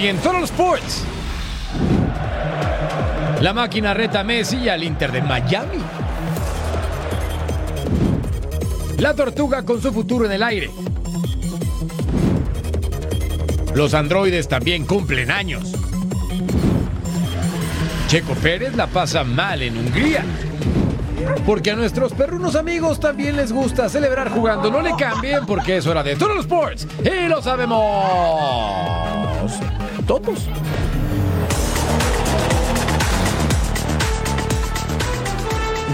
Hoy en Total Sports. La máquina reta a Messi y al Inter de Miami. La tortuga con su futuro en el aire. Los androides también cumplen años. Checo Pérez la pasa mal en Hungría. Porque a nuestros perrunos amigos también les gusta celebrar jugando. No le cambien porque es hora de Total Sports. Y lo sabemos todos.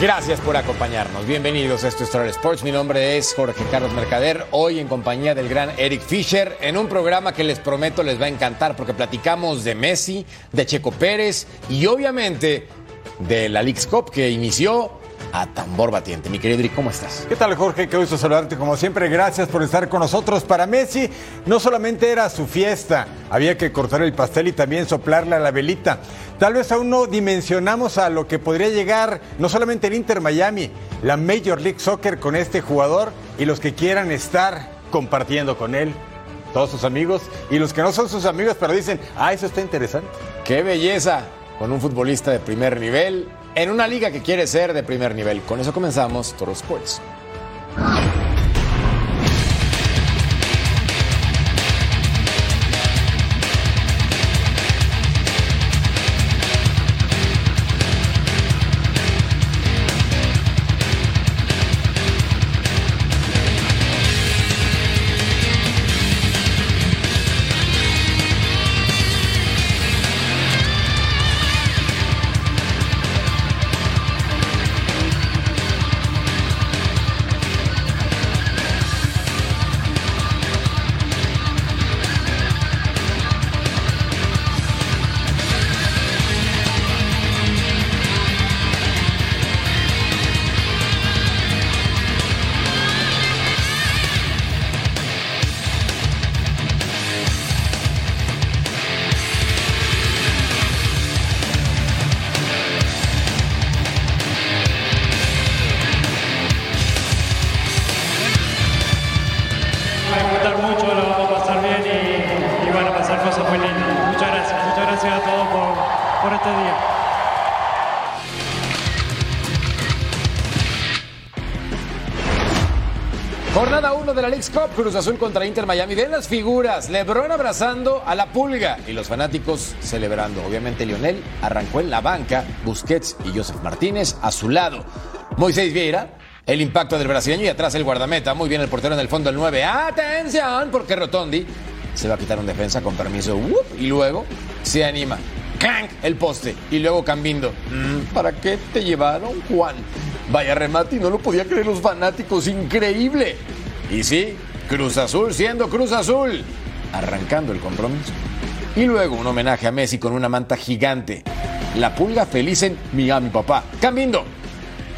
Gracias por acompañarnos. Bienvenidos a esto es Total Sports. Mi nombre es Jorge Carlos Mercader. Hoy en compañía del gran Eric Fisher en un programa que les prometo les va a encantar porque platicamos de Messi, de Checo Pérez y obviamente de la League's Cup que inició a tambor batiente. Mi querido Eric, ¿cómo estás? ¿Qué tal, Jorge? Qué gusto saludarte como siempre. Gracias por estar con nosotros. Para Messi no solamente era su fiesta, había que cortar el pastel y también soplarle a la velita. Tal vez aún no dimensionamos a lo que podría llegar no solamente el Inter Miami, la Major League Soccer con este jugador y los que quieran estar compartiendo con él todos sus amigos y los que no son sus amigos pero dicen, ah, eso está interesante. ¡Qué belleza! Con un futbolista de primer nivel en una liga que quiere ser de primer nivel. Con eso comenzamos Toro Sports. Jornada 1 de la League's Cup, Cruz Azul contra Inter Miami. Ven las figuras, Lebron abrazando a la pulga y los fanáticos celebrando. Obviamente Lionel arrancó en la banca, Busquets y Joseph Martínez a su lado. Moisés Vieira, el impacto del brasileño y atrás el guardameta. Muy bien el portero en el fondo, el 9. ¡Atención! Porque Rotondi se va a quitar un defensa con permiso. Y luego se anima. ¡Clank! El poste. Y luego Cambindo. Mm, ¿Para qué te llevaron, Juan? Vaya remate y no lo podía creer los fanáticos. Increíble. Y sí, Cruz Azul siendo Cruz Azul. Arrancando el compromiso. Y luego un homenaje a Messi con una manta gigante. La pulga feliz en Miami, papá. Cambindo.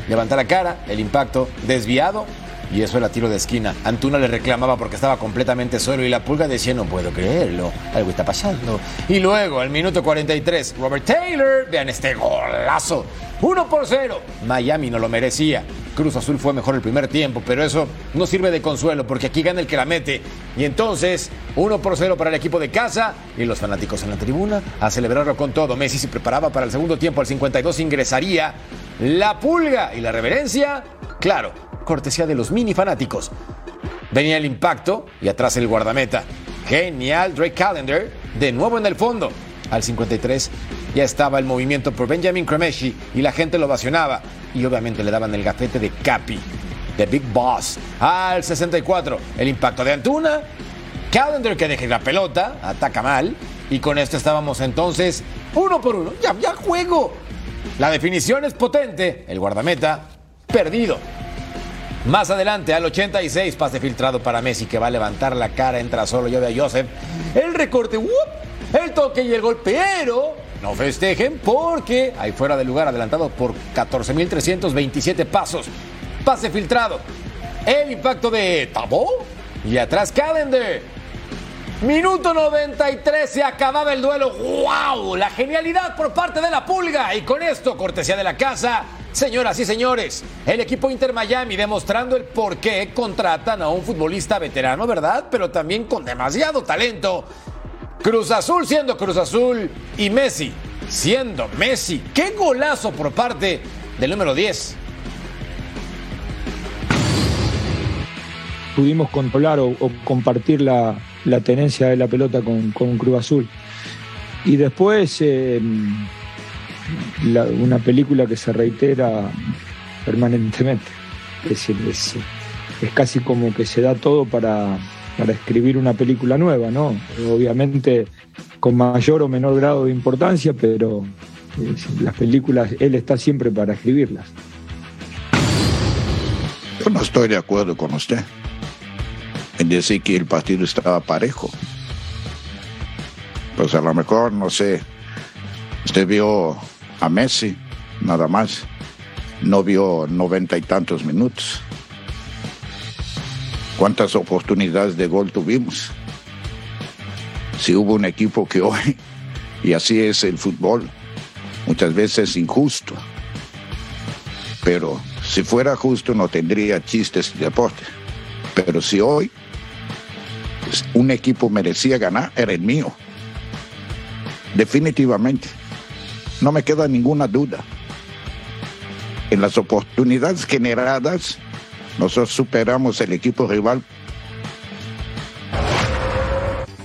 Levanta la cara, el impacto desviado y eso era tiro de esquina. Antuna le reclamaba porque estaba completamente solo y la pulga decía no puedo creerlo, algo está pasando. Y luego, al minuto 43, Robert Taylor, vean este golazo. 1 por 0. Miami no lo merecía. Cruz Azul fue mejor el primer tiempo, pero eso no sirve de consuelo porque aquí gana el que la mete. Y entonces, 1 por 0 para el equipo de casa y los fanáticos en la tribuna a celebrarlo con todo. Messi se preparaba para el segundo tiempo, al 52 ingresaría la pulga y la reverencia, claro, cortesía de los mini fanáticos. Venía el impacto y atrás el guardameta. Genial Drake Callender, de nuevo en el fondo. Al 53 ya estaba el movimiento por Benjamin Cremeshi y la gente lo ovacionaba. Y obviamente le daban el gafete de Capi, de Big Boss. Al 64, el impacto de Antuna. Callender que deja la pelota, ataca mal. Y con esto estábamos entonces uno por uno. Ya, ya juego. La definición es potente. El guardameta perdido. Más adelante, al 86, pase filtrado para Messi que va a levantar la cara, entra solo, yo a Joseph. El recorte, el toque y el gol, pero no festejen porque hay fuera de lugar adelantado por 14.327 pasos. Pase filtrado. El impacto de Tabó y atrás Callender. Minuto 93 se acababa el duelo. ¡Wow! La genialidad por parte de la pulga. Y con esto, cortesía de la casa, señoras y señores, el equipo Inter Miami demostrando el por qué contratan a un futbolista veterano, ¿verdad? Pero también con demasiado talento. Cruz Azul siendo Cruz Azul y Messi siendo Messi. ¡Qué golazo por parte del número 10! Pudimos controlar o, compartir la, tenencia de la pelota con, Cruz Azul. Y después eh, una película que se reitera permanentemente. Es decir, es, casi como que se da todo para, para escribir una película nueva, ¿no? Obviamente con mayor o menor grado de importancia, pero las películas, él está siempre para escribirlas. Yo no estoy de acuerdo con usted en decir que el partido estaba parejo. Pues a lo mejor, no sé, usted vio a Messi, nada más. No vio noventa y tantos minutos. ¿Cuántas oportunidades de gol tuvimos? Si hubo un equipo que hoy, y así es el fútbol, muchas veces injusto. Pero si fuera justo no tendría chistes de deporte. Pero si hoy un equipo merecía ganar, era el mío. Definitivamente. No me queda ninguna duda. En las oportunidades generadas, nosotros superamos el equipo rival.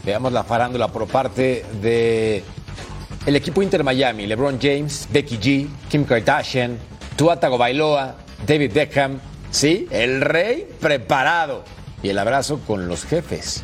Veamos la farándula por parte de el equipo Inter Miami, LeBron James, Becky G, Kim Kardashian, Tua Tagovailoa, David Beckham, sí, el rey preparado y el abrazo con los jefes.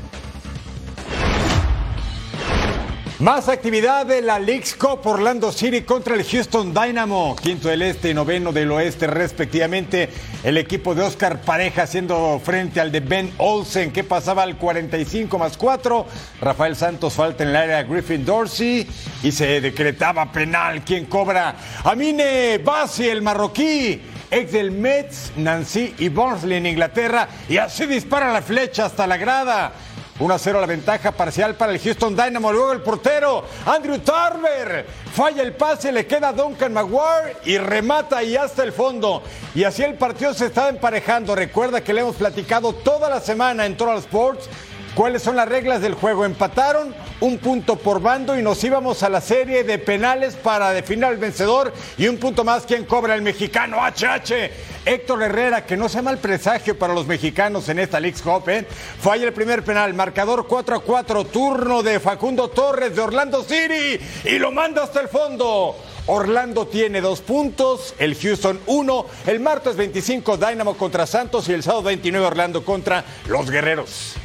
Más actividad de la League's Cup Orlando City contra el Houston Dynamo, quinto del este y noveno del oeste respectivamente. El equipo de Oscar Pareja haciendo frente al de Ben Olsen que pasaba al 45 más 4. Rafael Santos falta en el área Griffin Dorsey y se decretaba penal. ¿Quién cobra? Amine Bassi, el marroquí ex del Mets, Nancy y Barnsley en Inglaterra, y así dispara la flecha hasta la grada. 1 a 0 la ventaja parcial para el Houston Dynamo. Luego el portero Andrew Tarver falla el pase, le queda Duncan Maguire y remata y hasta el fondo. Y así el partido se está emparejando. Recuerda que le hemos platicado toda la semana en Total Sports ¿Cuáles son las reglas del juego? Empataron un punto por bando y nos íbamos a la serie de penales para definir al vencedor y un punto más quien cobra el mexicano HH. Héctor Herrera, que no sea mal presagio para los mexicanos en esta League Cup, ¿eh? falla el primer penal, marcador 4 a 4, turno de Facundo Torres de Orlando City y lo manda hasta el fondo. Orlando tiene dos puntos, el Houston uno, el martes 25 Dynamo contra Santos y el sábado 29 Orlando contra los Guerreros.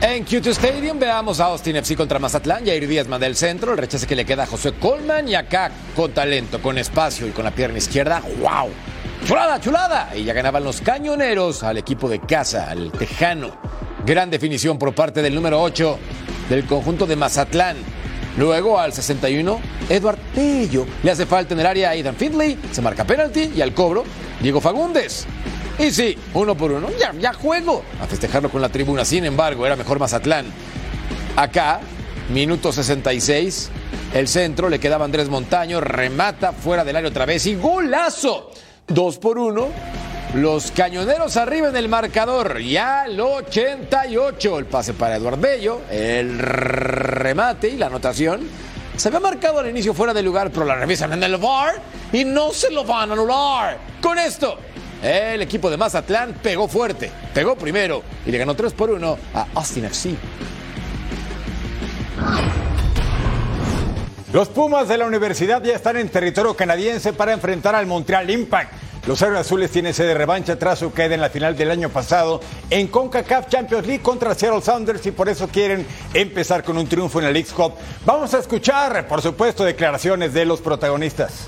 En Q2 Stadium veamos a Austin FC contra Mazatlán. Jair Díaz manda el centro, el rechace que le queda a José Colman y acá con talento, con espacio y con la pierna izquierda. ¡Wow! ¡Chulada, chulada! Y ya ganaban los cañoneros al equipo de casa, al Tejano. Gran definición por parte del número 8 del conjunto de Mazatlán. Luego al 61, Edward Tello. Le hace falta en el área a Aidan Findlay, se marca penalti y al cobro, Diego Fagundes. Y sí, uno por uno, ya, ya juego. A festejarlo con la tribuna. Sin embargo, era mejor Mazatlán. Acá, minuto 66, el centro, le quedaba Andrés Montaño, remata fuera del área otra vez y golazo. Dos por uno. Los cañoneros arriba en el marcador. Ya al 88. El pase para Eduardo Bello. El remate y la anotación. Se había marcado al inicio fuera de lugar, pero la revisan en el bar y no se lo van a anular. Con esto, el equipo de Mazatlán pegó fuerte, pegó primero y le ganó 3 por 1 a Austin FC. Los Pumas de la universidad ya están en territorio canadiense para enfrentar al Montreal Impact. Los Héroes Azules tienen sede de revancha tras su queda en la final del año pasado en CONCACAF Champions League contra Seattle Sounders y por eso quieren empezar con un triunfo en la League Cup. Vamos a escuchar, por supuesto, declaraciones de los protagonistas.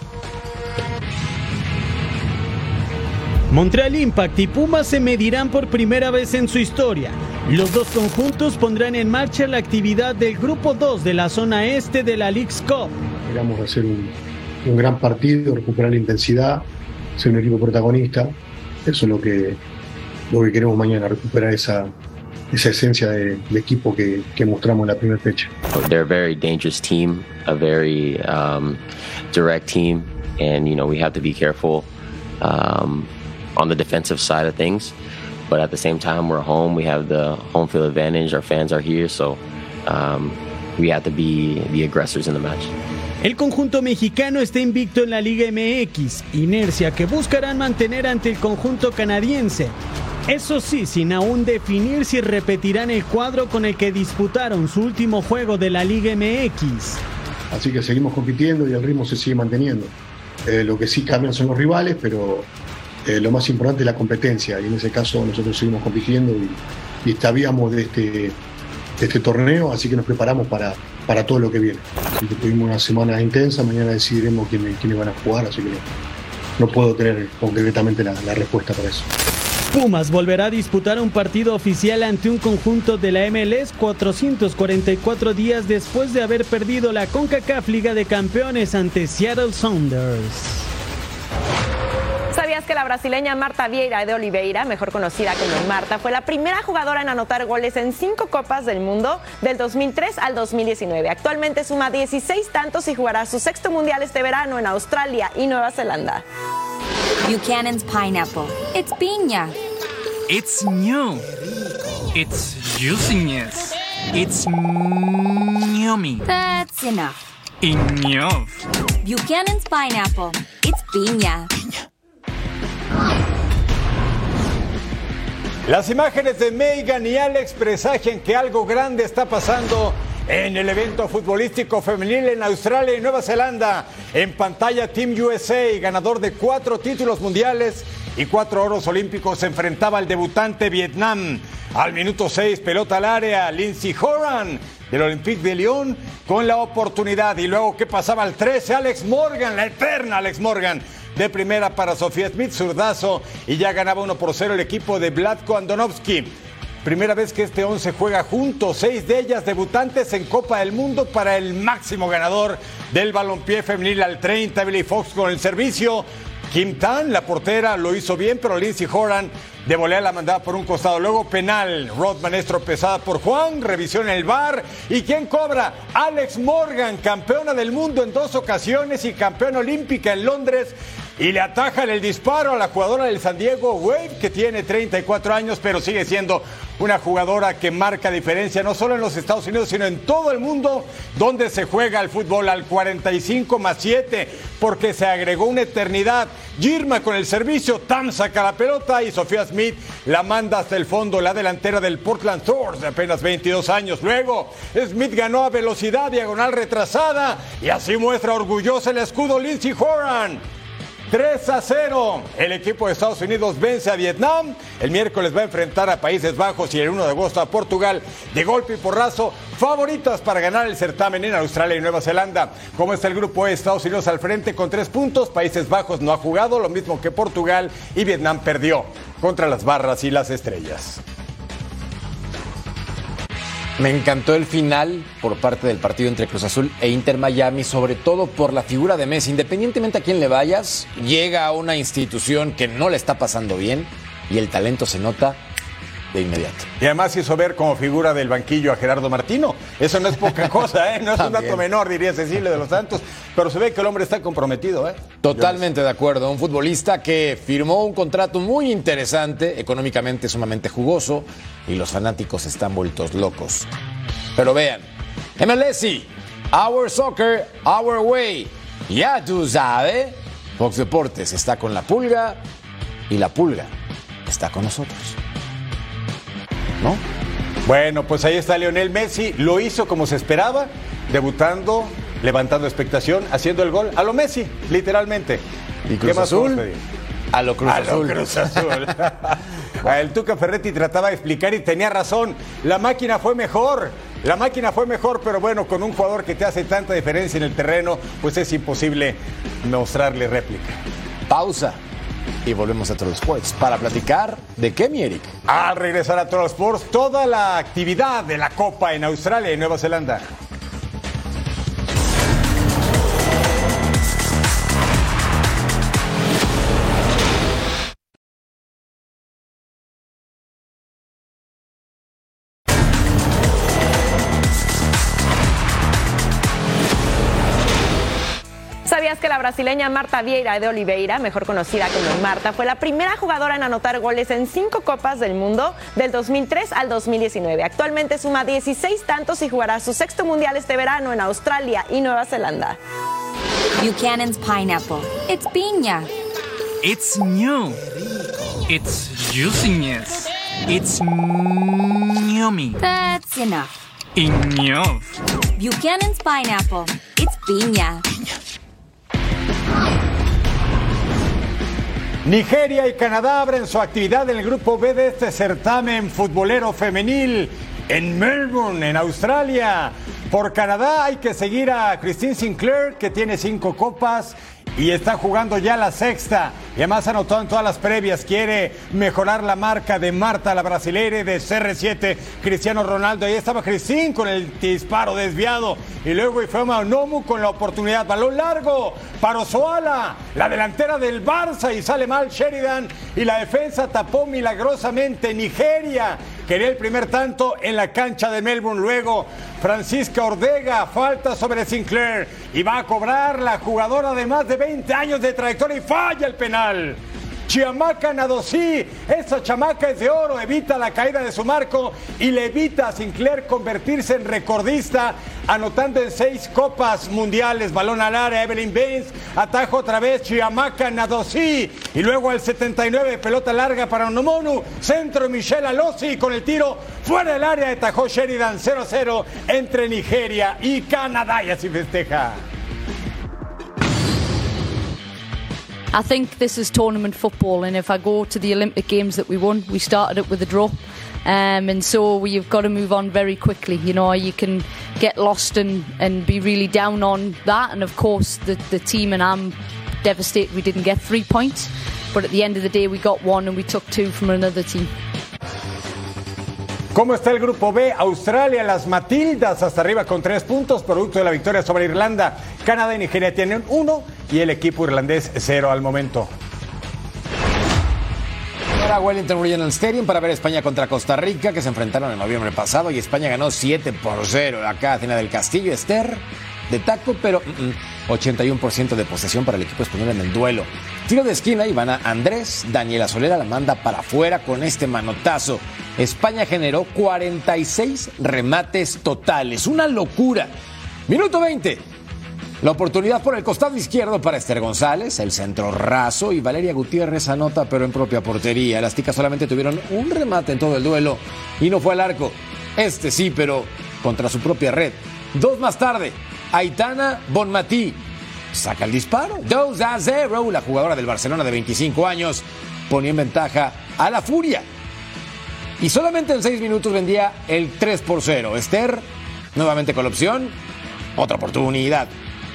Montreal Impact y Pumas se medirán por primera vez en su historia. Los dos conjuntos pondrán en marcha la actividad del Grupo 2 de la zona este de la League's Cup. Queremos hacer un, gran partido, recuperar la intensidad, ser un equipo protagonista. Eso es lo que, lo que queremos mañana, recuperar esa, esa esencia de, equipo que, que, mostramos en la primera fecha. They're a very dangerous team, a very um, direct team, and you know we have to be careful. Um, on the defensive side of things. But at the same time, we're home. We have the home field advantage. Our fans are here, so um, we had to be the aggressors in the match. El conjunto mexicano está invicto en la Liga MX, inercia que buscarán mantener ante el conjunto canadiense. Eso sí, sin aún definir si repetirán el cuadro con el que disputaron su último juego de la Liga MX. Así que seguimos compitiendo y el ritmo se sigue manteniendo. Eh, lo que sí cambian son los rivales, pero eh, lo más importante es la competencia y en ese caso nosotros seguimos compitiendo y, y este, de este torneo, así que nos preparamos para, todo lo que viene. Tuvimos una semana intensa, mañana decidiremos quiénes, van a jugar, así que no, no puedo tener concretamente la, la respuesta para eso. Pumas volverá a disputar un partido oficial ante un conjunto de la MLS 444 días después de haber perdido la CONCACAF Liga de Campeones ante Seattle Sounders. ¿Sabías que la brasileña Marta Vieira de Oliveira, mejor conocida como Marta, fue la primera jugadora en anotar goles en cinco Copas del Mundo del 2003 al 2019? Actualmente suma 16 tantos y jugará su sexto mundial este verano en Australia y Nueva Zelanda. Buchanan's pineapple. It's piña. It's new. It's juiciness. It's yummy. That's enough. Enough. Buchanan's pineapple. It's piña. Las imágenes de Megan y Alex presagian que algo grande está pasando en el evento futbolístico femenil en Australia y Nueva Zelanda. En pantalla Team USA, ganador de cuatro títulos mundiales y cuatro oros olímpicos, se enfrentaba al debutante Vietnam. Al minuto seis, pelota al área, Lindsay Horan del Olympique de Lyon con la oportunidad. Y luego, ¿qué pasaba al 13? Alex Morgan, la eterna Alex Morgan. De primera para Sofía Smith, zurdazo, y ya ganaba 1 por 0 el equipo de Vladko Andonovsky. Primera vez que este 11 juega juntos, seis de ellas debutantes en Copa del Mundo para el máximo ganador del balompié femenil al 30, Billy Fox con el servicio. Kim Tan, la portera, lo hizo bien, pero Lindsay Horan de volea la mandaba por un costado. Luego penal, Rodman es tropezada por Juan, revisión en el bar. ¿Y quién cobra? Alex Morgan, campeona del mundo en dos ocasiones y campeona olímpica en Londres. Y le atajan el disparo a la jugadora del San Diego Wave, que tiene 34 años, pero sigue siendo una jugadora que marca diferencia no solo en los Estados Unidos, sino en todo el mundo donde se juega el fútbol al 45 más 7, porque se agregó una eternidad. Girma con el servicio, Tam saca la pelota y Sofía Smith la manda hasta el fondo, la delantera del Portland Thorns de apenas 22 años. Luego, Smith ganó a velocidad, diagonal retrasada, y así muestra orgullosa el escudo Lindsey Horan. 3 a 0. El equipo de Estados Unidos vence a Vietnam. El miércoles va a enfrentar a Países Bajos y el 1 de agosto a Portugal. De golpe y porrazo, favoritas para ganar el certamen en Australia y Nueva Zelanda. Como está el grupo de Estados Unidos al frente con tres puntos, Países Bajos no ha jugado, lo mismo que Portugal y Vietnam perdió contra las barras y las estrellas. Me encantó el final por parte del partido entre Cruz Azul e Inter Miami, sobre todo por la figura de Messi. Independientemente a quién le vayas, llega a una institución que no le está pasando bien y el talento se nota de inmediato. Y además hizo ver como figura del banquillo a Gerardo Martino. Eso no es poca cosa, ¿eh? No es un dato menor, diría Cecilia de los Santos. Pero se ve que el hombre está comprometido, ¿eh? Totalmente de acuerdo. Un futbolista que firmó un contrato muy interesante, económicamente sumamente jugoso, y los fanáticos están vueltos locos. Pero vean, MLS, Our Soccer, Our Way. Ya tú sabes, Fox Deportes está con la pulga y la pulga está con nosotros. ¿No? Bueno, pues ahí está Lionel Messi. Lo hizo como se esperaba, debutando, levantando expectación, haciendo el gol a lo Messi, literalmente. ¿Y Cruz Azul? A lo Cruz a Azul. Lo Cruz Azul. el Tuca Ferretti trataba de explicar y tenía razón. La máquina fue mejor. La máquina fue mejor, pero bueno, con un jugador que te hace tanta diferencia en el terreno, pues es imposible mostrarle réplica. Pausa. Y volvemos a Troll Sports para platicar de qué, mi Eric. Al regresar a Troll Sports, toda la actividad de la Copa en Australia y Nueva Zelanda. Brasileña Marta Vieira de Oliveira, mejor conocida como Marta, fue la primera jugadora en anotar goles en cinco Copas del Mundo del 2003 al 2019? Actualmente suma 16 tantos y jugará su sexto mundial este verano en Australia y Nueva Zelanda. Buchanan's Pineapple. It's piña. It's new. It's juiciness. It's yummy. That's enough. Enough. Buchanan's Pineapple. It's piña. Nigeria y Canadá abren su actividad en el grupo B de este certamen futbolero femenil en Melbourne, en Australia. Por Canadá hay que seguir a Christine Sinclair, que tiene cinco copas y está jugando ya la sexta. Y además anotó en todas las previas. Quiere mejorar la marca de Marta, la brasileña de CR7, Cristiano Ronaldo. Ahí estaba Cristín con el disparo desviado. Y luego Ifeoma Nomu con la oportunidad. Balón largo para Osoala, la delantera del Barça. Y sale mal Sheridan. Y la defensa tapó milagrosamente Nigeria. Quería el primer tanto en la cancha de Melbourne. Luego Francisca Ordega, falta sobre Sinclair. Y va a cobrar la jugadora de más de 20 años de trayectoria y falla el penal. Chiamaca Nadosí, esa chamaca es de oro, evita la caída de su marco y le evita a Sinclair convertirse en recordista, anotando en seis copas mundiales. Balón al área, Evelyn Baines, atajo otra vez, Chiamaca Nadosí. Y luego al 79, pelota larga para Onomonu, centro Michelle Alossi con el tiro fuera del área, atajó Sheridan 0-0 entre Nigeria y Canadá y así festeja. I think this is tournament football, and if I go to the Olympic Games that we won, we started it with a draw. Um, and so we've got to move on very quickly. You know, you can get lost and, and be really down on that. And of course, the, the team and I'm devastated we didn't get three points. But at the end of the day, we got one and we took two from another team. ¿Cómo está el grupo B? Australia, las Matildas hasta arriba con tres puntos, producto de la victoria sobre Irlanda. Canadá y Nigeria tienen uno y el equipo irlandés cero al momento. Ahora Wellington Regional Stadium para ver España contra Costa Rica, que se enfrentaron en noviembre pasado y España ganó 7 por 0. Acá Cena del Castillo, Esther de taco, pero mm, mm, 81% de posesión para el equipo español en el duelo. Tiro de esquina, Ivana Andrés, Daniela Solera la manda para afuera con este manotazo. España generó 46 remates totales, una locura. Minuto 20. La oportunidad por el costado izquierdo para Esther González, el centro raso y Valeria Gutiérrez anota pero en propia portería. Las ticas solamente tuvieron un remate en todo el duelo y no fue al arco. Este sí, pero contra su propia red. Dos más tarde, Aitana Bonmatí saca el disparo. 2 a 0. La jugadora del Barcelona de 25 años ponía en ventaja a la Furia. Y solamente en 6 minutos vendía el 3 por 0. Esther, nuevamente con la opción. Otra oportunidad.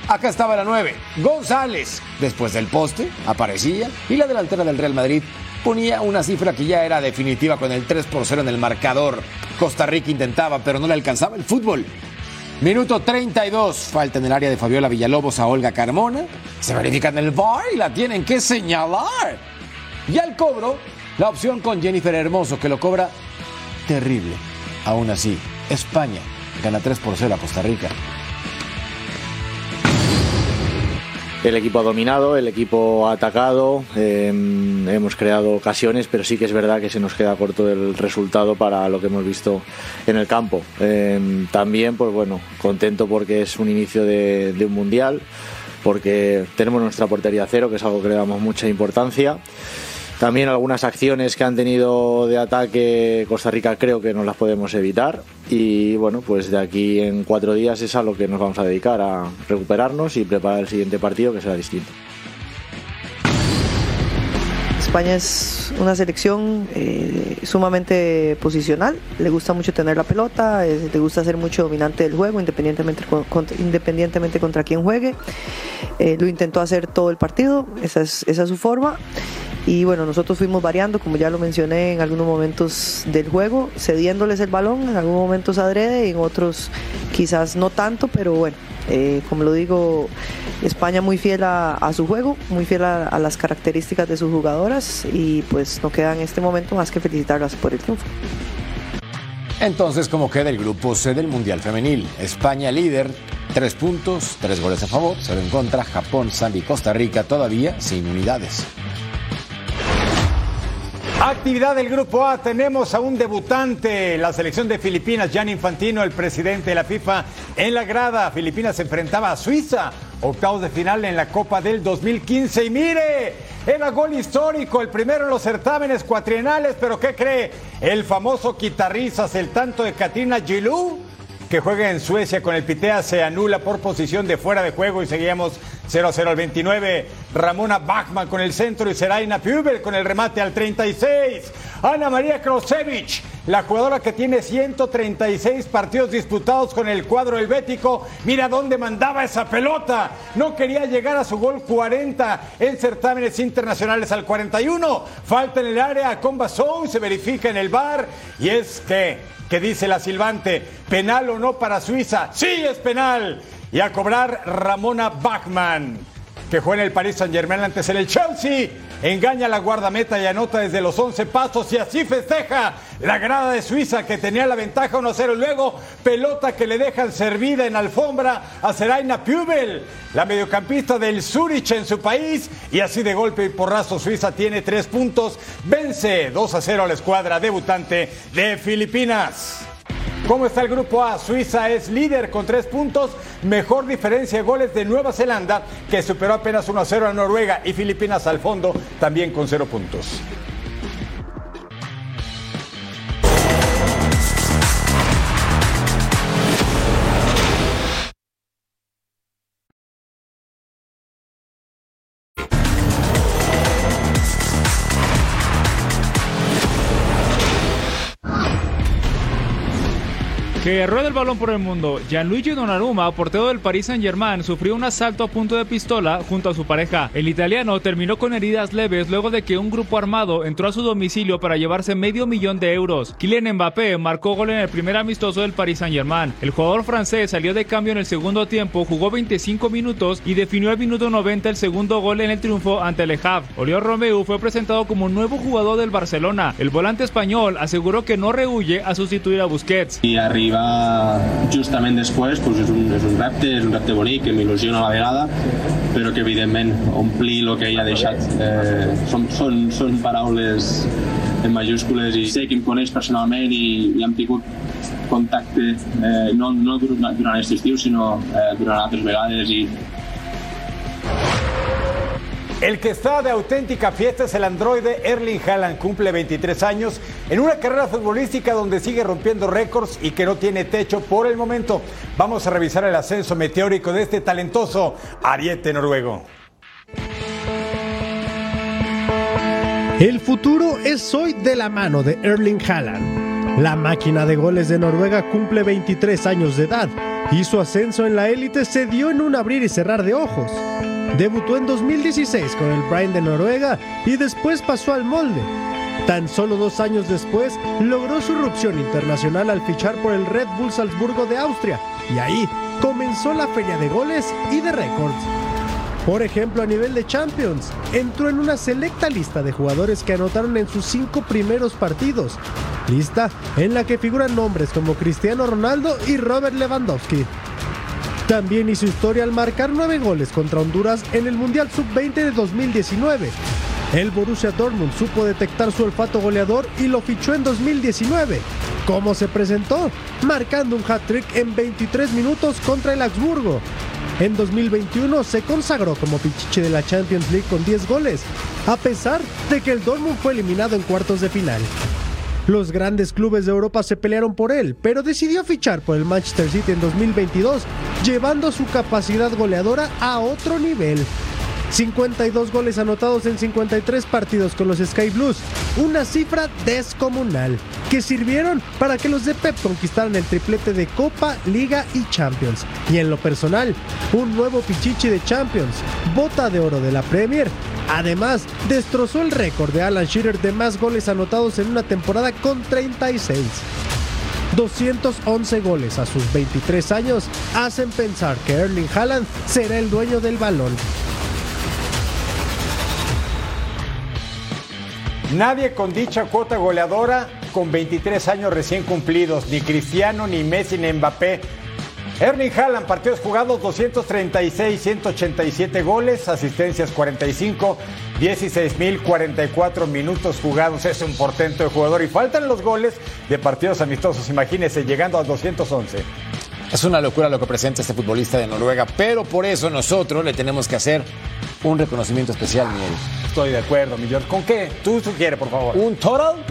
Acá estaba la 9. González, después del poste, aparecía. Y la delantera del Real Madrid ponía una cifra que ya era definitiva con el 3 por 0 en el marcador. Costa Rica intentaba, pero no le alcanzaba el fútbol. Minuto 32, falta en el área de Fabiola Villalobos a Olga Carmona. Se verifica en el VAR y la tienen que señalar. Y al cobro, la opción con Jennifer Hermoso, que lo cobra terrible. Aún así, España gana 3 por 0 a Costa Rica. El equipo ha dominado, el equipo ha atacado, eh, hemos creado ocasiones, pero sí que es verdad que se nos queda corto el resultado para lo que hemos visto en el campo. Eh, también, pues bueno, contento porque es un inicio de, de un mundial, porque tenemos nuestra portería cero, que es algo que le damos mucha importancia. También algunas acciones que han tenido de ataque Costa Rica creo que no las podemos evitar y bueno, pues de aquí en cuatro días es a lo que nos vamos a dedicar, a recuperarnos y preparar el siguiente partido que será distinto. España es una selección eh, sumamente posicional, le gusta mucho tener la pelota, eh, le gusta ser mucho dominante del juego, independientemente, con- contra, independientemente contra quién juegue. Eh, lo intentó hacer todo el partido, esa es, esa es su forma. Y bueno, nosotros fuimos variando, como ya lo mencioné en algunos momentos del juego, cediéndoles el balón, en algunos momentos adrede, en otros quizás no tanto, pero bueno, eh, como lo digo, España muy fiel a, su juego, muy fiel a, a las características de sus jugadoras y pues no queda en este momento más que felicitarlas por el triunfo. Entonces, ¿cómo queda el grupo C del Mundial Femenil? España líder, Tres puntos, tres goles a favor, cero en contra. Japón, Zambia y Costa Rica todavía sin unidades. Actividad del Grupo A, tenemos a un debutante, la selección de Filipinas, Gianni Infantino, el presidente de la FIFA, en la grada. Filipinas se enfrentaba a Suiza, octavos de final en la Copa del 2015. Y mire, era gol histórico, el primero en los certámenes cuatrienales, pero ¿qué cree? El famoso guitarrizas, el tanto de Katrina Gilou que juega en Suecia con el Pitea se anula por posición de fuera de juego y seguíamos 0 0 al 29. Ramona Bachmann con el centro y Seraina Pubel con el remate al 36. Ana María Krosevich, la jugadora que tiene 136 partidos disputados con el cuadro helvético. Mira dónde mandaba esa pelota. No quería llegar a su gol 40 en certámenes internacionales al 41. Falta en el área con Basou, se verifica en el bar y es que que dice la silbante, penal o no para Suiza. Sí es penal. Y a cobrar Ramona Bachmann, que juega en el Paris Saint Germain antes en el Chelsea. Engaña a la guardameta y anota desde los 11 pasos y así festeja la grada de Suiza que tenía la ventaja 1-0. Luego pelota que le dejan servida en alfombra a Seraina Pubel, la mediocampista del Zurich en su país. Y así de golpe y porrazo Suiza tiene tres puntos. Vence 2-0 a la escuadra debutante de Filipinas. ¿Cómo está el grupo A? Suiza es líder con tres puntos, mejor diferencia de goles de Nueva Zelanda, que superó apenas 1 a 0 a Noruega, y Filipinas al fondo también con cero puntos. Que rueda el balón por el mundo. Gianluigi Donnarumma, portero del Paris Saint-Germain, sufrió un asalto a punto de pistola junto a su pareja. El italiano terminó con heridas leves luego de que un grupo armado entró a su domicilio para llevarse medio millón de euros. Kylian Mbappé marcó gol en el primer amistoso del Paris Saint-Germain. El jugador francés salió de cambio en el segundo tiempo, jugó 25 minutos y definió al minuto 90 el segundo gol en el triunfo ante el Havre. Oriol Romeu fue presentado como nuevo jugador del Barcelona. El volante español aseguró que no rehuye a sustituir a Busquets. Y arriba justament després doncs és, un, és un repte, és un repte bonic que m'il·lusiona a la vegada però que evidentment omplir el que ell ha deixat eh, són, són, són paraules en majúscules i sé que em coneix personalment i, i hem tingut contacte eh, no, no durant aquest estiu sinó eh, durant altres vegades i El que está de auténtica fiesta es el androide Erling Haaland, cumple 23 años en una carrera futbolística donde sigue rompiendo récords y que no tiene techo por el momento. Vamos a revisar el ascenso meteórico de este talentoso ariete noruego. El futuro es hoy de la mano de Erling Haaland. La máquina de goles de Noruega cumple 23 años de edad y su ascenso en la élite se dio en un abrir y cerrar de ojos. Debutó en 2016 con el Brian de Noruega y después pasó al molde. Tan solo dos años después logró su irrupción internacional al fichar por el Red Bull Salzburgo de Austria y ahí comenzó la feria de goles y de récords. Por ejemplo, a nivel de Champions, entró en una selecta lista de jugadores que anotaron en sus cinco primeros partidos, lista en la que figuran nombres como Cristiano Ronaldo y Robert Lewandowski. También hizo historia al marcar nueve goles contra Honduras en el Mundial Sub-20 de 2019. El Borussia Dortmund supo detectar su olfato goleador y lo fichó en 2019. ¿Cómo se presentó? Marcando un hat-trick en 23 minutos contra el Augsburgo. En 2021 se consagró como pichiche de la Champions League con 10 goles, a pesar de que el Dortmund fue eliminado en cuartos de final. Los grandes clubes de Europa se pelearon por él, pero decidió fichar por el Manchester City en 2022, llevando su capacidad goleadora a otro nivel. 52 goles anotados en 53 partidos con los Sky Blues, una cifra descomunal, que sirvieron para que los de Pep conquistaran el triplete de Copa, Liga y Champions. Y en lo personal, un nuevo pichichi de Champions, bota de oro de la Premier. Además, destrozó el récord de Alan Shearer de más goles anotados en una temporada con 36. 211 goles a sus 23 años hacen pensar que Erling Haaland será el dueño del balón. Nadie con dicha cuota goleadora con 23 años recién cumplidos, ni Cristiano, ni Messi, ni Mbappé. Erling Haaland, partidos jugados 236, 187 goles, asistencias 45, 16.044 minutos jugados. Es un portento de jugador y faltan los goles de partidos amistosos. Imagínense, llegando a 211. Es una locura lo que presenta este futbolista de Noruega, pero por eso nosotros le tenemos que hacer un reconocimiento especial, Miguel. Estoy de acuerdo, mi George. ¿Con qué? Tú sugieres, por favor. ¿Un total?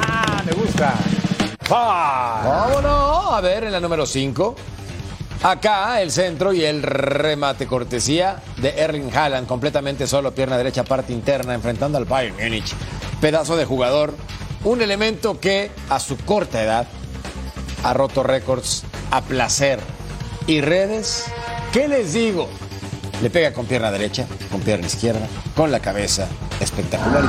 Ah, me gusta. Vámonos. A ver, en la número 5. Acá el centro y el remate cortesía de Erling Haaland, completamente solo, pierna derecha, parte interna, enfrentando al Bayern Múnich. Pedazo de jugador, un elemento que a su corta edad ha roto récords a placer. Y redes, ¿qué les digo? Le pega con pierna derecha, con pierna izquierda, con la cabeza, espectacular.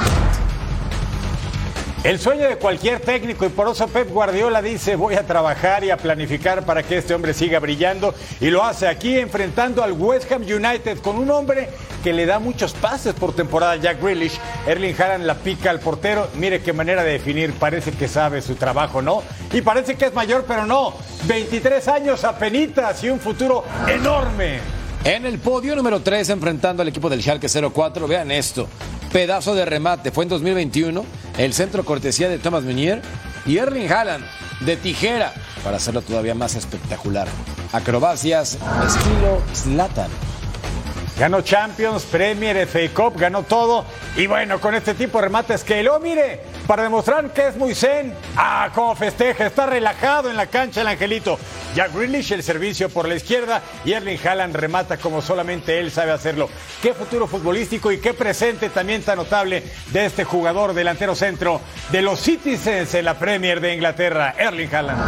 El sueño de cualquier técnico y por eso Pep Guardiola dice voy a trabajar y a planificar para que este hombre siga brillando y lo hace aquí enfrentando al West Ham United con un hombre que le da muchos pases por temporada, Jack Grealish. Erling Haaland la pica al portero, mire qué manera de definir, parece que sabe su trabajo, ¿no? Y parece que es mayor, pero no, 23 años penitas y un futuro enorme. En el podio número 3 enfrentando al equipo del Schalke 04, vean esto. Pedazo de remate, fue en 2021, el centro cortesía de Thomas Meunier y Erling Haaland de tijera para hacerlo todavía más espectacular. Acrobacias estilo Zlatan. Ganó Champions, Premier, FA Cup, ganó todo. Y bueno, con este tipo de remates que lo mire, para demostrar que es muy zen. Ah, cómo festeja, está relajado en la cancha el angelito. Jack Grealish, el servicio por la izquierda. Y Erling Haaland remata como solamente él sabe hacerlo. Qué futuro futbolístico y qué presente también tan notable de este jugador delantero centro de los Citizens en la Premier de Inglaterra, Erling Haaland.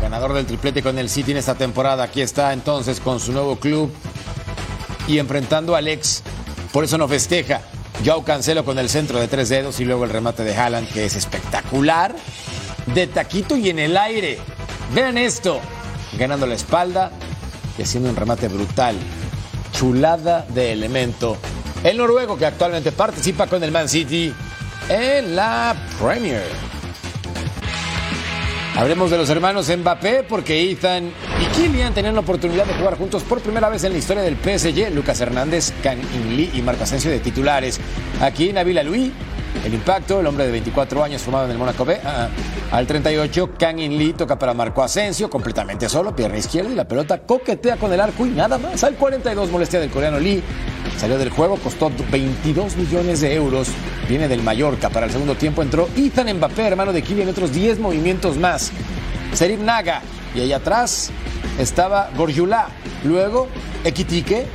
Ganador del triplete con el City en esta temporada. Aquí está entonces con su nuevo club y enfrentando al ex. Por eso no festeja. Joao Cancelo con el centro de tres dedos y luego el remate de Haaland, que es espectacular. De taquito y en el aire. Vean esto. Ganando la espalda y haciendo un remate brutal. Chulada de elemento. El noruego que actualmente participa con el Man City en la Premier. Hablemos de los hermanos Mbappé porque Ethan y Kylian tenían la oportunidad de jugar juntos por primera vez en la historia del PSG. Lucas Hernández, Kang In Lee y Marco Asensio de titulares. Aquí Nabil Aloui, el impacto, el hombre de 24 años formado en el Mónaco B. Ah, al 38, Kang In Lee toca para Marco Asensio, completamente solo, pierna izquierda y la pelota coquetea con el arco y nada más. Al 42, molestia del coreano Lee. Salió del juego, costó 22 millones de euros. Viene del Mallorca. Para el segundo tiempo entró Ethan Mbappé, hermano de Kylian, otros 10 movimientos más. Serif Naga. Y ahí atrás estaba Gorjulá. Luego, Equitique,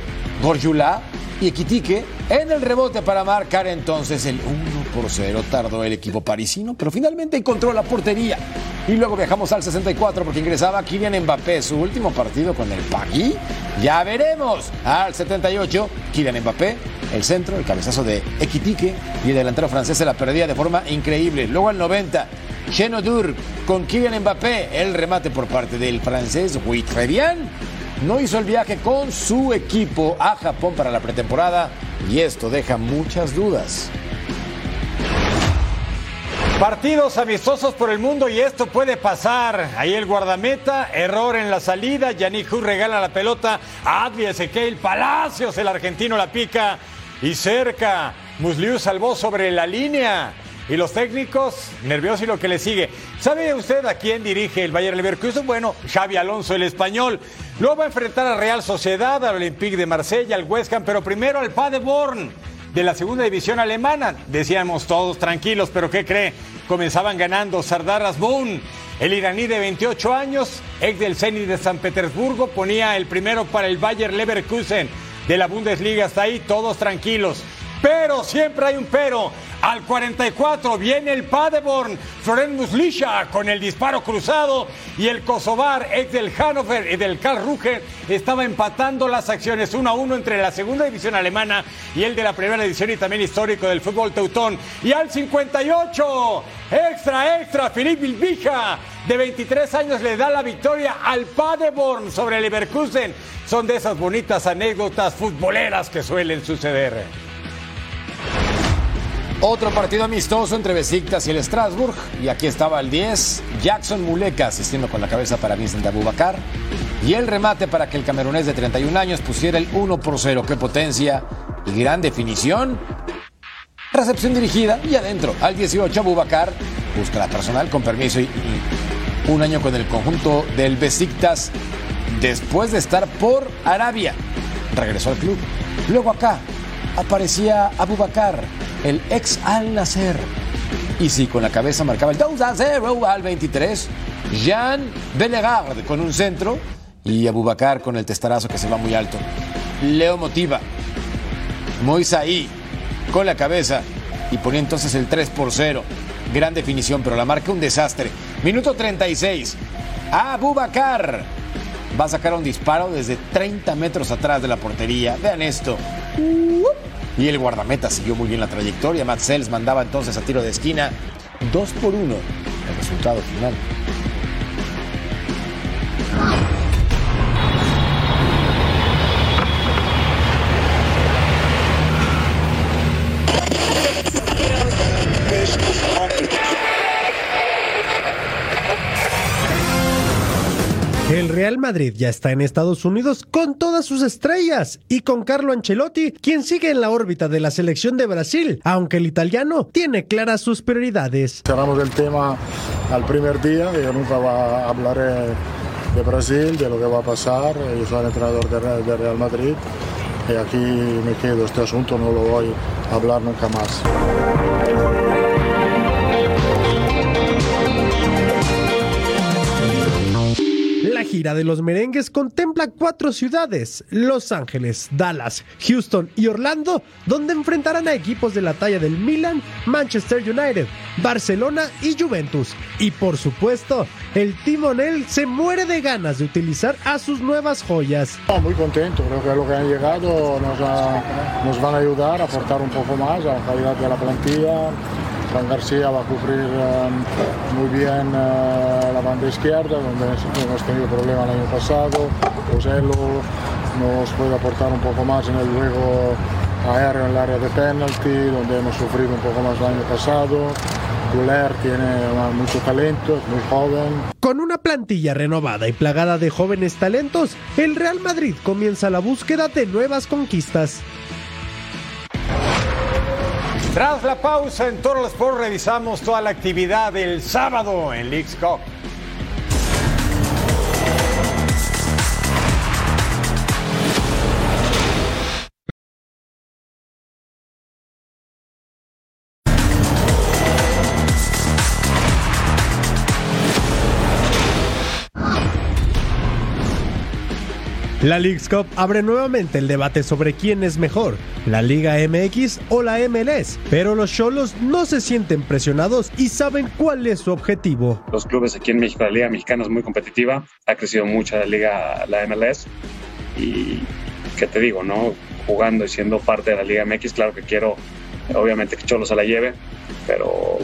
Gorjulá y Equitique en el rebote para marcar entonces el 1 por 0. Tardó el equipo parisino, pero finalmente encontró la portería. Y luego viajamos al 64 porque ingresaba Kylian Mbappé, su último partido con el Pagui. Ya veremos. Al 78, Kylian Mbappé, el centro, el cabezazo de Equitique y el delantero francés se la perdía de forma increíble. Luego al 90, Chenodur con Kylian Mbappé, el remate por parte del francés Huitrevian. No hizo el viaje con su equipo a Japón para la pretemporada y esto deja muchas dudas. Partidos amistosos por el mundo y esto puede pasar. Ahí el guardameta, error en la salida. Yannick Hu regala la pelota a Advi Ezequiel Palacios. El argentino la pica y cerca. Musliu salvó sobre la línea. Y los técnicos nerviosos y lo que le sigue. ¿Sabe usted a quién dirige el Bayern Leverkusen? Bueno, Xavi Alonso, el español. Luego va a enfrentar a Real Sociedad, al Olympique de Marsella, al West pero primero al Paderborn de la segunda división alemana. Decíamos todos tranquilos, pero ¿qué cree? Comenzaban ganando Sardar Asboun, el iraní de 28 años, ex del Zenit de San Petersburgo, ponía el primero para el Bayer Leverkusen de la Bundesliga. Hasta ahí todos tranquilos. Pero siempre hay un pero. Al 44 viene el Paderborn, Florent Muslisha con el disparo cruzado y el Kosovar, ex del Hannover y del Karl Ruge, estaba empatando las acciones 1 a 1 entre la segunda división alemana y el de la primera división y también histórico del fútbol teutón. Y al 58, extra, extra, Filip Vilvija, de 23 años, le da la victoria al Paderborn sobre el Leverkusen. Son de esas bonitas anécdotas futboleras que suelen suceder. Otro partido amistoso entre Besiktas y el Strasbourg. Y aquí estaba el 10, Jackson Muleka asistiendo con la cabeza para Vincent Abubakar. y el remate para que el camerunés de 31 años pusiera el 1 por 0. ¡Qué potencia y gran definición! Recepción dirigida y adentro. Al 18, Abubakar busca la personal con permiso y, y un año con el conjunto del Besiktas después de estar por Arabia. Regresó al club. Luego acá aparecía Abubakar, el ex Al Nasser. Y sí, con la cabeza marcaba el 2 a 0 al 23. Jean Bellegard con un centro y Abubakar con el testarazo que se va muy alto. Leo motiva. Moisaí con la cabeza y ponía entonces el 3 por 0. Gran definición, pero la marca un desastre. Minuto 36. Abubakar va a sacar un disparo desde 30 metros atrás de la portería. Vean esto. Y el guardameta siguió muy bien la trayectoria. Matt Sells mandaba entonces a tiro de esquina 2 por 1. El resultado final. Real Madrid ya está en Estados Unidos con todas sus estrellas y con Carlo Ancelotti, quien sigue en la órbita de la selección de Brasil, aunque el italiano tiene claras sus prioridades. Cerramos el tema al primer día, yo nunca va a hablar de Brasil, de lo que va a pasar, yo soy el entrenador de Real Madrid y aquí me quedo, este asunto no lo voy a hablar nunca más. La gira de los merengues contempla cuatro ciudades, Los Ángeles, Dallas, Houston y Orlando, donde enfrentarán a equipos de la talla del Milan, Manchester United, Barcelona y Juventus. Y por supuesto, el timonel se muere de ganas de utilizar a sus nuevas joyas. Muy contento, creo que lo que han llegado nos, nos van a ayudar a aportar un poco más a la calidad de la plantilla. Fran García va a cubrir eh, muy bien eh, la banda izquierda, donde hemos tenido problemas el año pasado. Joselo nos puede aportar un poco más en el juego aéreo en el área de penalty, donde hemos sufrido un poco más el año pasado. Guller tiene eh, mucho talento, es muy joven. Con una plantilla renovada y plagada de jóvenes talentos, el Real Madrid comienza la búsqueda de nuevas conquistas. Tras la pausa en Total Sport revisamos toda la actividad del sábado en Leagues Cup. La Leagues Cup abre nuevamente el debate sobre quién es mejor, la Liga MX o la MLS, pero los Cholos no se sienten presionados y saben cuál es su objetivo. los clubes aquí en México, la Liga Mexicana es muy competitiva, ha crecido mucho la Liga, la MLS y qué te digo, ¿no? Jugando y siendo parte de la Liga MX, claro que quiero, obviamente que Cholo se la lleve, pero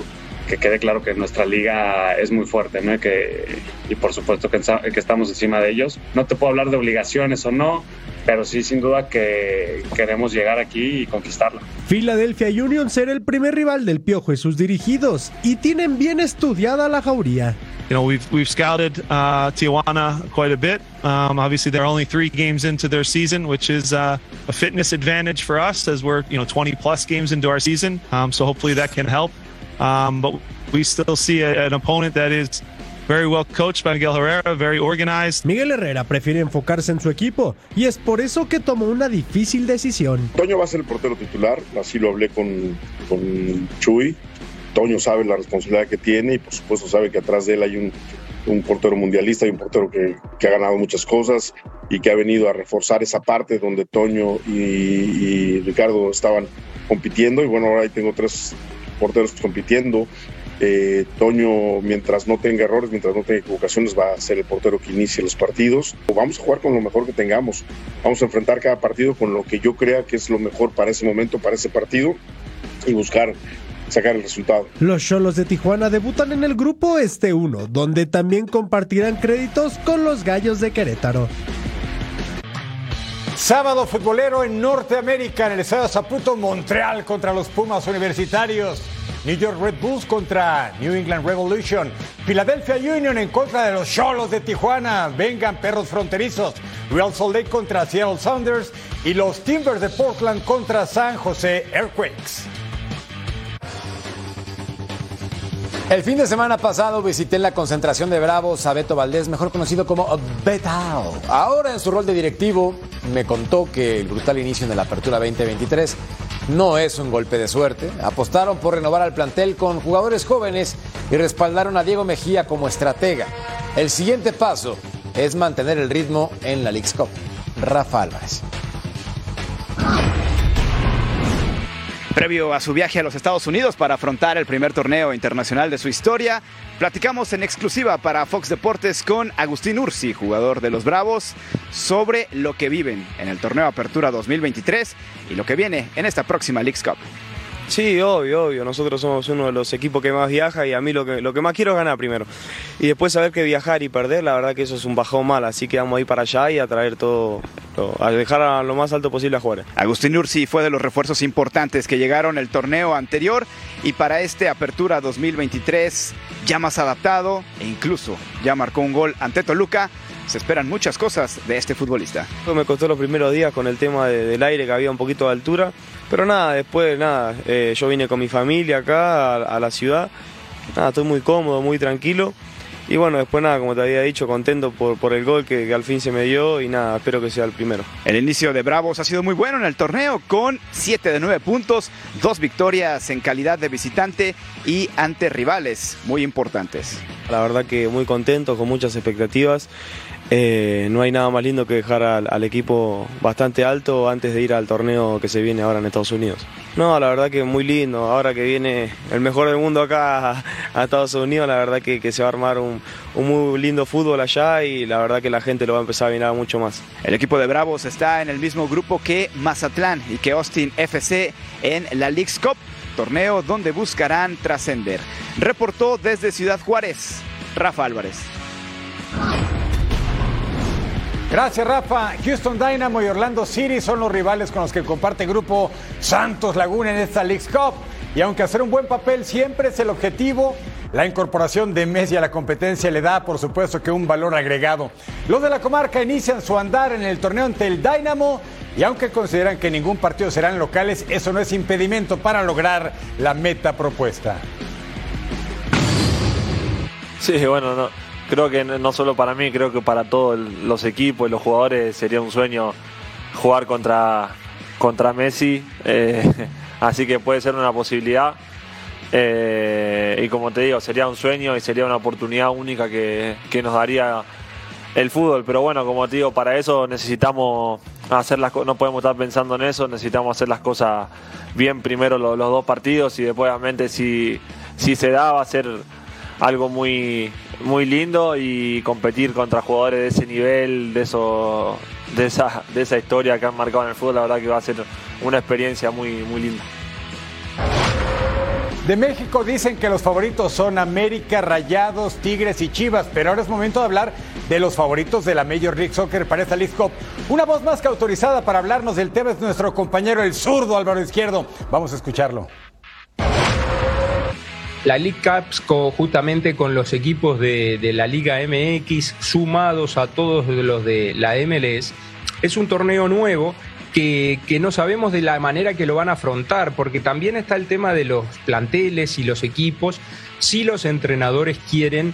que quede claro que nuestra liga es muy fuerte, ¿no? Y, que, y por supuesto que estamos encima de ellos. No te puedo hablar de obligaciones o no, pero sí sin duda que queremos llegar aquí y conquistarla. Philadelphia Union será el primer rival del Piojo y sus dirigidos y tienen bien estudiada la jauría. You know, we've we've scouted uh, Tijuana quite a bit. Um, obviously, they're only three games into their season, which is uh, a fitness advantage for us as we're you know 20 plus games into our season. Um, so hopefully that can help. Um, but we still see a, an opponent that is very well coached by Miguel Herrera, very organized. Miguel Herrera prefiere enfocarse en su equipo y es por eso que tomó una difícil decisión. Toño va a ser el portero titular, así lo hablé con, con Chuy. Toño sabe la responsabilidad que tiene y por supuesto sabe que atrás de él hay un, un portero mundialista y un portero que, que ha ganado muchas cosas y que ha venido a reforzar esa parte donde Toño y, y Ricardo estaban compitiendo y bueno, ahora ahí tengo tres porteros compitiendo. Eh, Toño, mientras no tenga errores, mientras no tenga equivocaciones, va a ser el portero que inicie los partidos. Vamos a jugar con lo mejor que tengamos. Vamos a enfrentar cada partido con lo que yo crea que es lo mejor para ese momento, para ese partido y buscar sacar el resultado. Los Cholos de Tijuana debutan en el grupo Este 1, donde también compartirán créditos con los Gallos de Querétaro. Sábado futbolero en Norteamérica, en el Estadio Zaputo, Montreal contra los Pumas Universitarios. New York Red Bulls contra New England Revolution. Philadelphia Union en contra de los Cholos de Tijuana. Vengan perros fronterizos. Real Salt Lake contra Seattle Sounders. Y los Timbers de Portland contra San José Earthquakes. El fin de semana pasado visité la concentración de Bravos a Beto Valdés, mejor conocido como Betao. Ahora en su rol de directivo me contó que el brutal inicio de la apertura 2023 no es un golpe de suerte. Apostaron por renovar al plantel con jugadores jóvenes y respaldaron a Diego Mejía como estratega. El siguiente paso es mantener el ritmo en la League's Cup. Rafa Álvarez. Previo a su viaje a los Estados Unidos para afrontar el primer torneo internacional de su historia, platicamos en exclusiva para Fox Deportes con Agustín Ursi, jugador de los Bravos, sobre lo que viven en el torneo Apertura 2023 y lo que viene en esta próxima Leagues Cup. Sí, obvio, obvio. Nosotros somos uno de los equipos que más viaja y a mí lo que, lo que más quiero es ganar primero. Y después saber que viajar y perder, la verdad que eso es un bajón mal. Así que vamos a ir para allá y a traer todo, a dejar a lo más alto posible a jugar. Agustín Ursi fue de los refuerzos importantes que llegaron el torneo anterior y para este Apertura 2023 ya más adaptado e incluso ya marcó un gol ante Toluca. Se esperan muchas cosas de este futbolista. Me costó los primeros días con el tema de- del aire, que había un poquito de altura. Pero nada, después nada, eh, yo vine con mi familia acá a, a la ciudad. Nada, estoy muy cómodo, muy tranquilo. Y bueno, después nada, como te había dicho, contento por, por el gol que, que al fin se me dio y nada, espero que sea el primero. El inicio de Bravos ha sido muy bueno en el torneo con 7 de 9 puntos, dos victorias en calidad de visitante y ante rivales muy importantes. La verdad que muy contento, con muchas expectativas. Eh, no hay nada más lindo que dejar al, equipo bastante alto antes de ir al torneo que se viene ahora en Estados Unidos. No, la verdad que muy lindo. Ahora que viene el mejor del mundo acá a, Estados Unidos, la verdad que, que se va a armar un, un muy lindo fútbol allá y la verdad que la gente lo va a empezar a mirar mucho más. El equipo de Bravos está en el mismo grupo que Mazatlán y que Austin FC en la League's Cup, torneo donde buscarán trascender. Reportó desde Ciudad Juárez, Rafa Álvarez. Gracias, Rafa. Houston Dynamo y Orlando City son los rivales con los que comparte grupo Santos Laguna en esta League's Cup. Y aunque hacer un buen papel siempre es el objetivo, la incorporación de Messi a la competencia le da, por supuesto, que un valor agregado. Los de la comarca inician su andar en el torneo ante el Dynamo y aunque consideran que ningún partido serán locales, eso no es impedimento para lograr la meta propuesta. Sí, bueno, no, creo que no solo para mí, creo que para todos los equipos y los jugadores sería un sueño jugar contra, contra Messi, eh, así que puede ser una posibilidad. Eh, y como te digo, sería un sueño y sería una oportunidad única que, que nos daría el fútbol. Pero bueno, como te digo, para eso necesitamos hacer las cosas, no podemos estar pensando en eso, necesitamos hacer las cosas bien primero los, dos partidos y después obviamente si, si se da va a ser algo muy, muy lindo y competir contra jugadores de ese nivel, de, eso, de, esa, de esa historia que han marcado en el fútbol, la verdad que va a ser una experiencia muy, muy linda. De México dicen que los favoritos son América, Rayados, Tigres y Chivas, pero ahora es momento de hablar de los favoritos de la Major League Soccer para esta League Cup. Una voz más que autorizada para hablarnos del tema es nuestro compañero el zurdo Álvaro Izquierdo. Vamos a escucharlo. La League Cups co- justamente con los equipos de, la Liga MX sumados a todos los de la MLS es un torneo nuevo que, no sabemos de la manera que lo van a afrontar porque también está el tema de los planteles y los equipos si los entrenadores quieren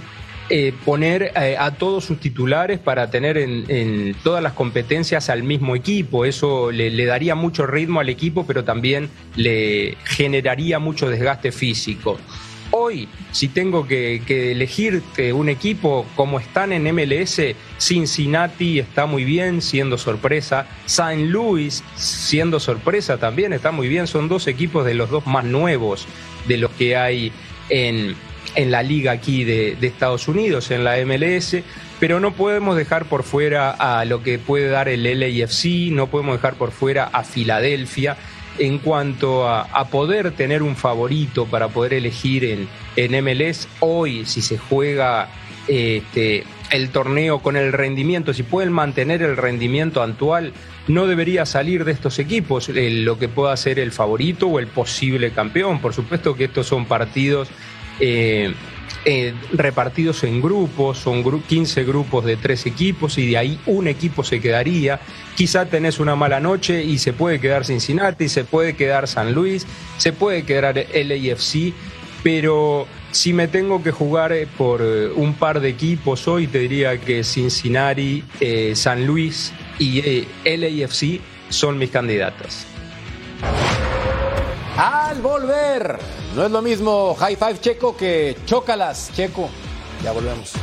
eh, poner eh, a todos sus titulares para tener en, todas las competencias al mismo equipo. Eso le daría mucho ritmo al equipo, pero también le generaría mucho desgaste físico. Hoy, si tengo que, que elegir eh, un equipo como están en MLS, Cincinnati está muy bien, siendo sorpresa. St. Louis, siendo sorpresa también, está muy bien. Son dos equipos de los dos más nuevos de los que hay en, en la liga aquí de, de Estados Unidos, en la MLS. Pero no podemos dejar por fuera a lo que puede dar el LAFC, no podemos dejar por fuera a Filadelfia en cuanto a, poder tener un favorito para poder elegir en, en MLS. Hoy, si se juega este, el torneo con el rendimiento, si pueden mantener el rendimiento actual, no debería salir de estos equipos eh, lo que pueda ser el favorito o el posible campeón. Por supuesto que estos son partidos eh, eh, repartidos en grupos, son 15 grupos de tres equipos y de ahí un equipo se quedaría. Quizá tenés una mala noche y se puede quedar Cincinnati, se puede quedar San Luis, se puede quedar LAFC, pero si me tengo que jugar eh, por eh, un par de equipos hoy, te diría que Cincinnati, eh, San Luis y LAFC son mis candidatas. Al volver, no es lo mismo High Five Checo que Chócalas Checo. Ya volvemos.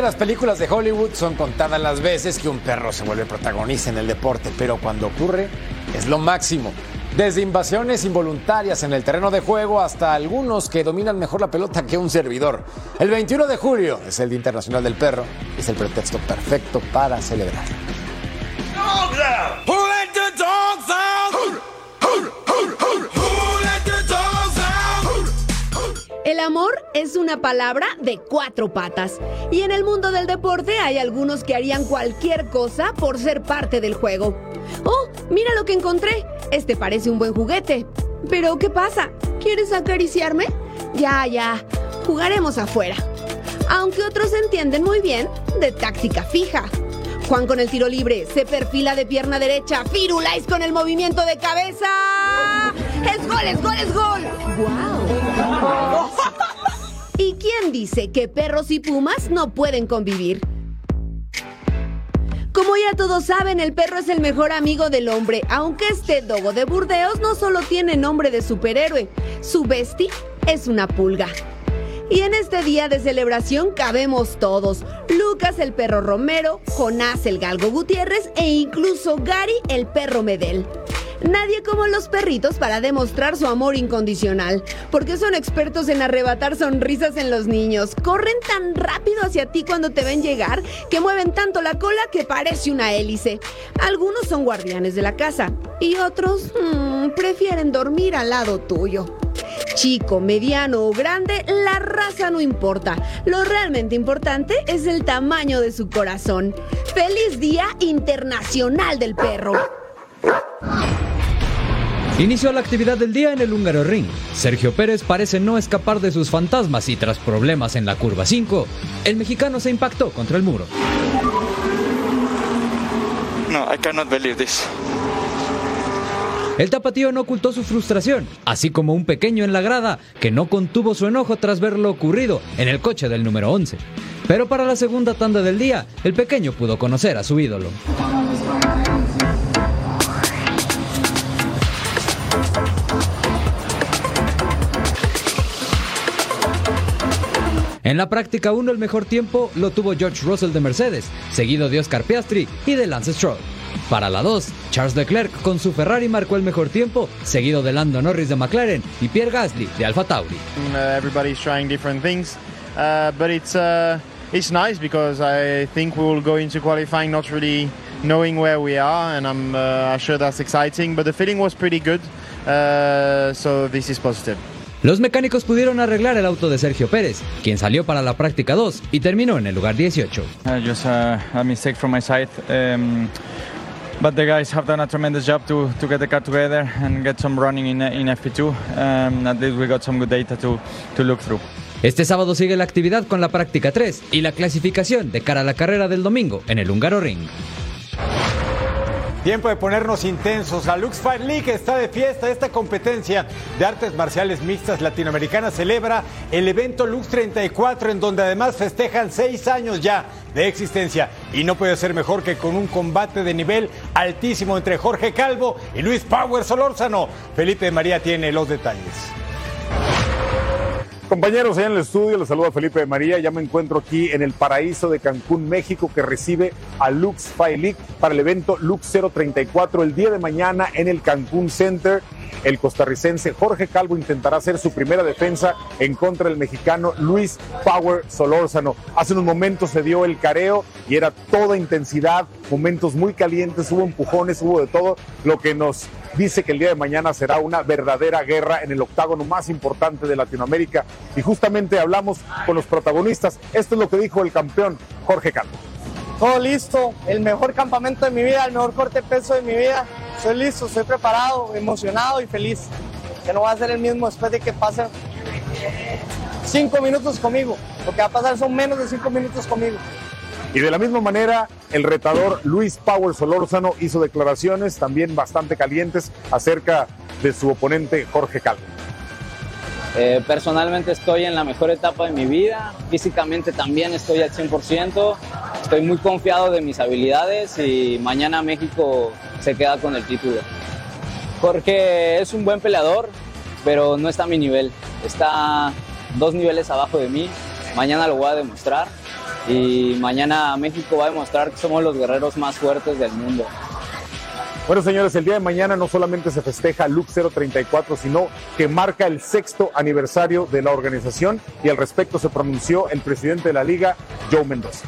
De las películas de Hollywood son contadas las veces que un perro se vuelve protagonista en el deporte, pero cuando ocurre es lo máximo. Desde invasiones involuntarias en el terreno de juego hasta algunos que dominan mejor la pelota que un servidor. El 21 de julio es el Día Internacional del Perro es el pretexto perfecto para celebrar. Amor es una palabra de cuatro patas y en el mundo del deporte hay algunos que harían cualquier cosa por ser parte del juego. Oh, mira lo que encontré. Este parece un buen juguete. Pero, ¿qué pasa? ¿Quieres acariciarme? Ya, ya. Jugaremos afuera. Aunque otros entienden muy bien de táctica fija. Juan con el tiro libre, se perfila de pierna derecha, Firulais con el movimiento de cabeza. ¡Es gol, es gol, es gol! ¡Guau! ¿Y quién dice que perros y pumas no pueden convivir? Como ya todos saben, el perro es el mejor amigo del hombre, aunque este dogo de Burdeos no solo tiene nombre de superhéroe, su bestie es una pulga. Y en este día de celebración cabemos todos. Lucas el perro Romero, Jonás el galgo Gutiérrez e incluso Gary el perro Medel. Nadie como los perritos para demostrar su amor incondicional, porque son expertos en arrebatar sonrisas en los niños. Corren tan rápido hacia ti cuando te ven llegar que mueven tanto la cola que parece una hélice. Algunos son guardianes de la casa y otros mm, prefieren dormir al lado tuyo. Chico, mediano o grande, la raza no importa. Lo realmente importante es el tamaño de su corazón. ¡Feliz Día Internacional del Perro! Inició la actividad del día en el húngaro ring. Sergio Pérez parece no escapar de sus fantasmas y tras problemas en la curva 5, el mexicano se impactó contra el muro. No, I cannot believe this. El tapatío no ocultó su frustración, así como un pequeño en la grada que no contuvo su enojo tras ver lo ocurrido en el coche del número 11. Pero para la segunda tanda del día, el pequeño pudo conocer a su ídolo. En la práctica 1 el mejor tiempo lo tuvo George Russell de Mercedes, seguido de Oscar Piastri y de Lance Stroll. Para la 2, Charles Leclerc con su Ferrari marcó el mejor tiempo, seguido de Lando Norris de McLaren y Pierre Gasly de Alfa Tauri. Uh, everybody's trying different things, uh, but it's uh, it's nice because I think we will go into qualifying not really knowing where we are, and I'm uh, sure that's exciting. But the feeling was pretty good, uh, so this is positive. Los mecánicos pudieron arreglar el auto de Sergio Pérez, quien salió para la práctica 2 y terminó en el lugar 18. Uh, just uh, a mistake from my side. Um, but the guys have done a tremendous job to, to get the car together and get some running in, in FP2. Um, at least we got some good data to, to look through. Este sábado sigue la actividad con la práctica 3 y la clasificación de cara a la carrera del domingo en el húngaro ring. Tiempo de ponernos intensos. La Lux Fight League está de fiesta. Esta competencia de artes marciales mixtas latinoamericanas celebra el evento Lux 34, en donde además festejan seis años ya de existencia. Y no puede ser mejor que con un combate de nivel altísimo entre Jorge Calvo y Luis Power Solórzano. Felipe María tiene los detalles. Compañeros, allá en el estudio, les saluda Felipe de María. Ya me encuentro aquí en el paraíso de Cancún, México, que recibe a Lux League para el evento Lux 034 el día de mañana en el Cancún Center. El costarricense Jorge Calvo intentará hacer su primera defensa en contra del mexicano Luis Power Solórzano. Hace unos momentos se dio el careo y era toda intensidad, momentos muy calientes, hubo empujones, hubo de todo, lo que nos dice que el día de mañana será una verdadera guerra en el octágono más importante de Latinoamérica. Y justamente hablamos con los protagonistas. Esto es lo que dijo el campeón Jorge Calvo. Todo listo, el mejor campamento de mi vida, el mejor corte de peso de mi vida. Estoy listo, estoy preparado, emocionado y feliz. Que no va a ser el mismo después de que pasen cinco minutos conmigo. Lo que va a pasar son menos de cinco minutos conmigo. Y de la misma manera, el retador Luis Power Solórzano hizo declaraciones también bastante calientes acerca de su oponente Jorge Calvo. Eh, personalmente estoy en la mejor etapa de mi vida, físicamente también estoy al 100%, estoy muy confiado de mis habilidades y mañana México se queda con el título. Jorge es un buen peleador, pero no está a mi nivel, está dos niveles abajo de mí, mañana lo voy a demostrar y mañana México va a demostrar que somos los guerreros más fuertes del mundo. Bueno, señores, el día de mañana no solamente se festeja Lux 034, sino que marca el sexto aniversario de la organización y al respecto se pronunció el presidente de la liga, Joe Mendoza.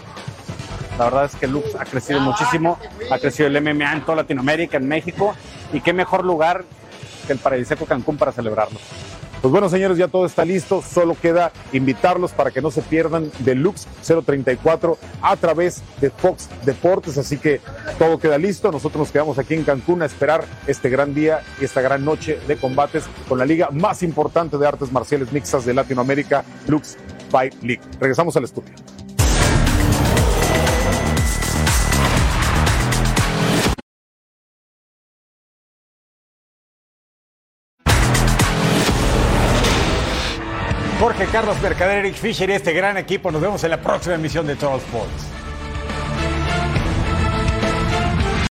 La verdad es que Lux ha crecido muchísimo, ha crecido el MMA en toda Latinoamérica, en México, y qué mejor lugar que el paradisíaco Cancún para celebrarlo. Pues bueno, señores, ya todo está listo. Solo queda invitarlos para que no se pierdan Deluxe 034 a través de Fox Deportes. Así que todo queda listo. Nosotros nos quedamos aquí en Cancún a esperar este gran día y esta gran noche de combates con la liga más importante de artes marciales mixtas de Latinoamérica, Lux Fight League. Regresamos al estudio. Carlos Mercader, Eric Fisher y este gran equipo. Nos vemos en la próxima emisión de Total Sports.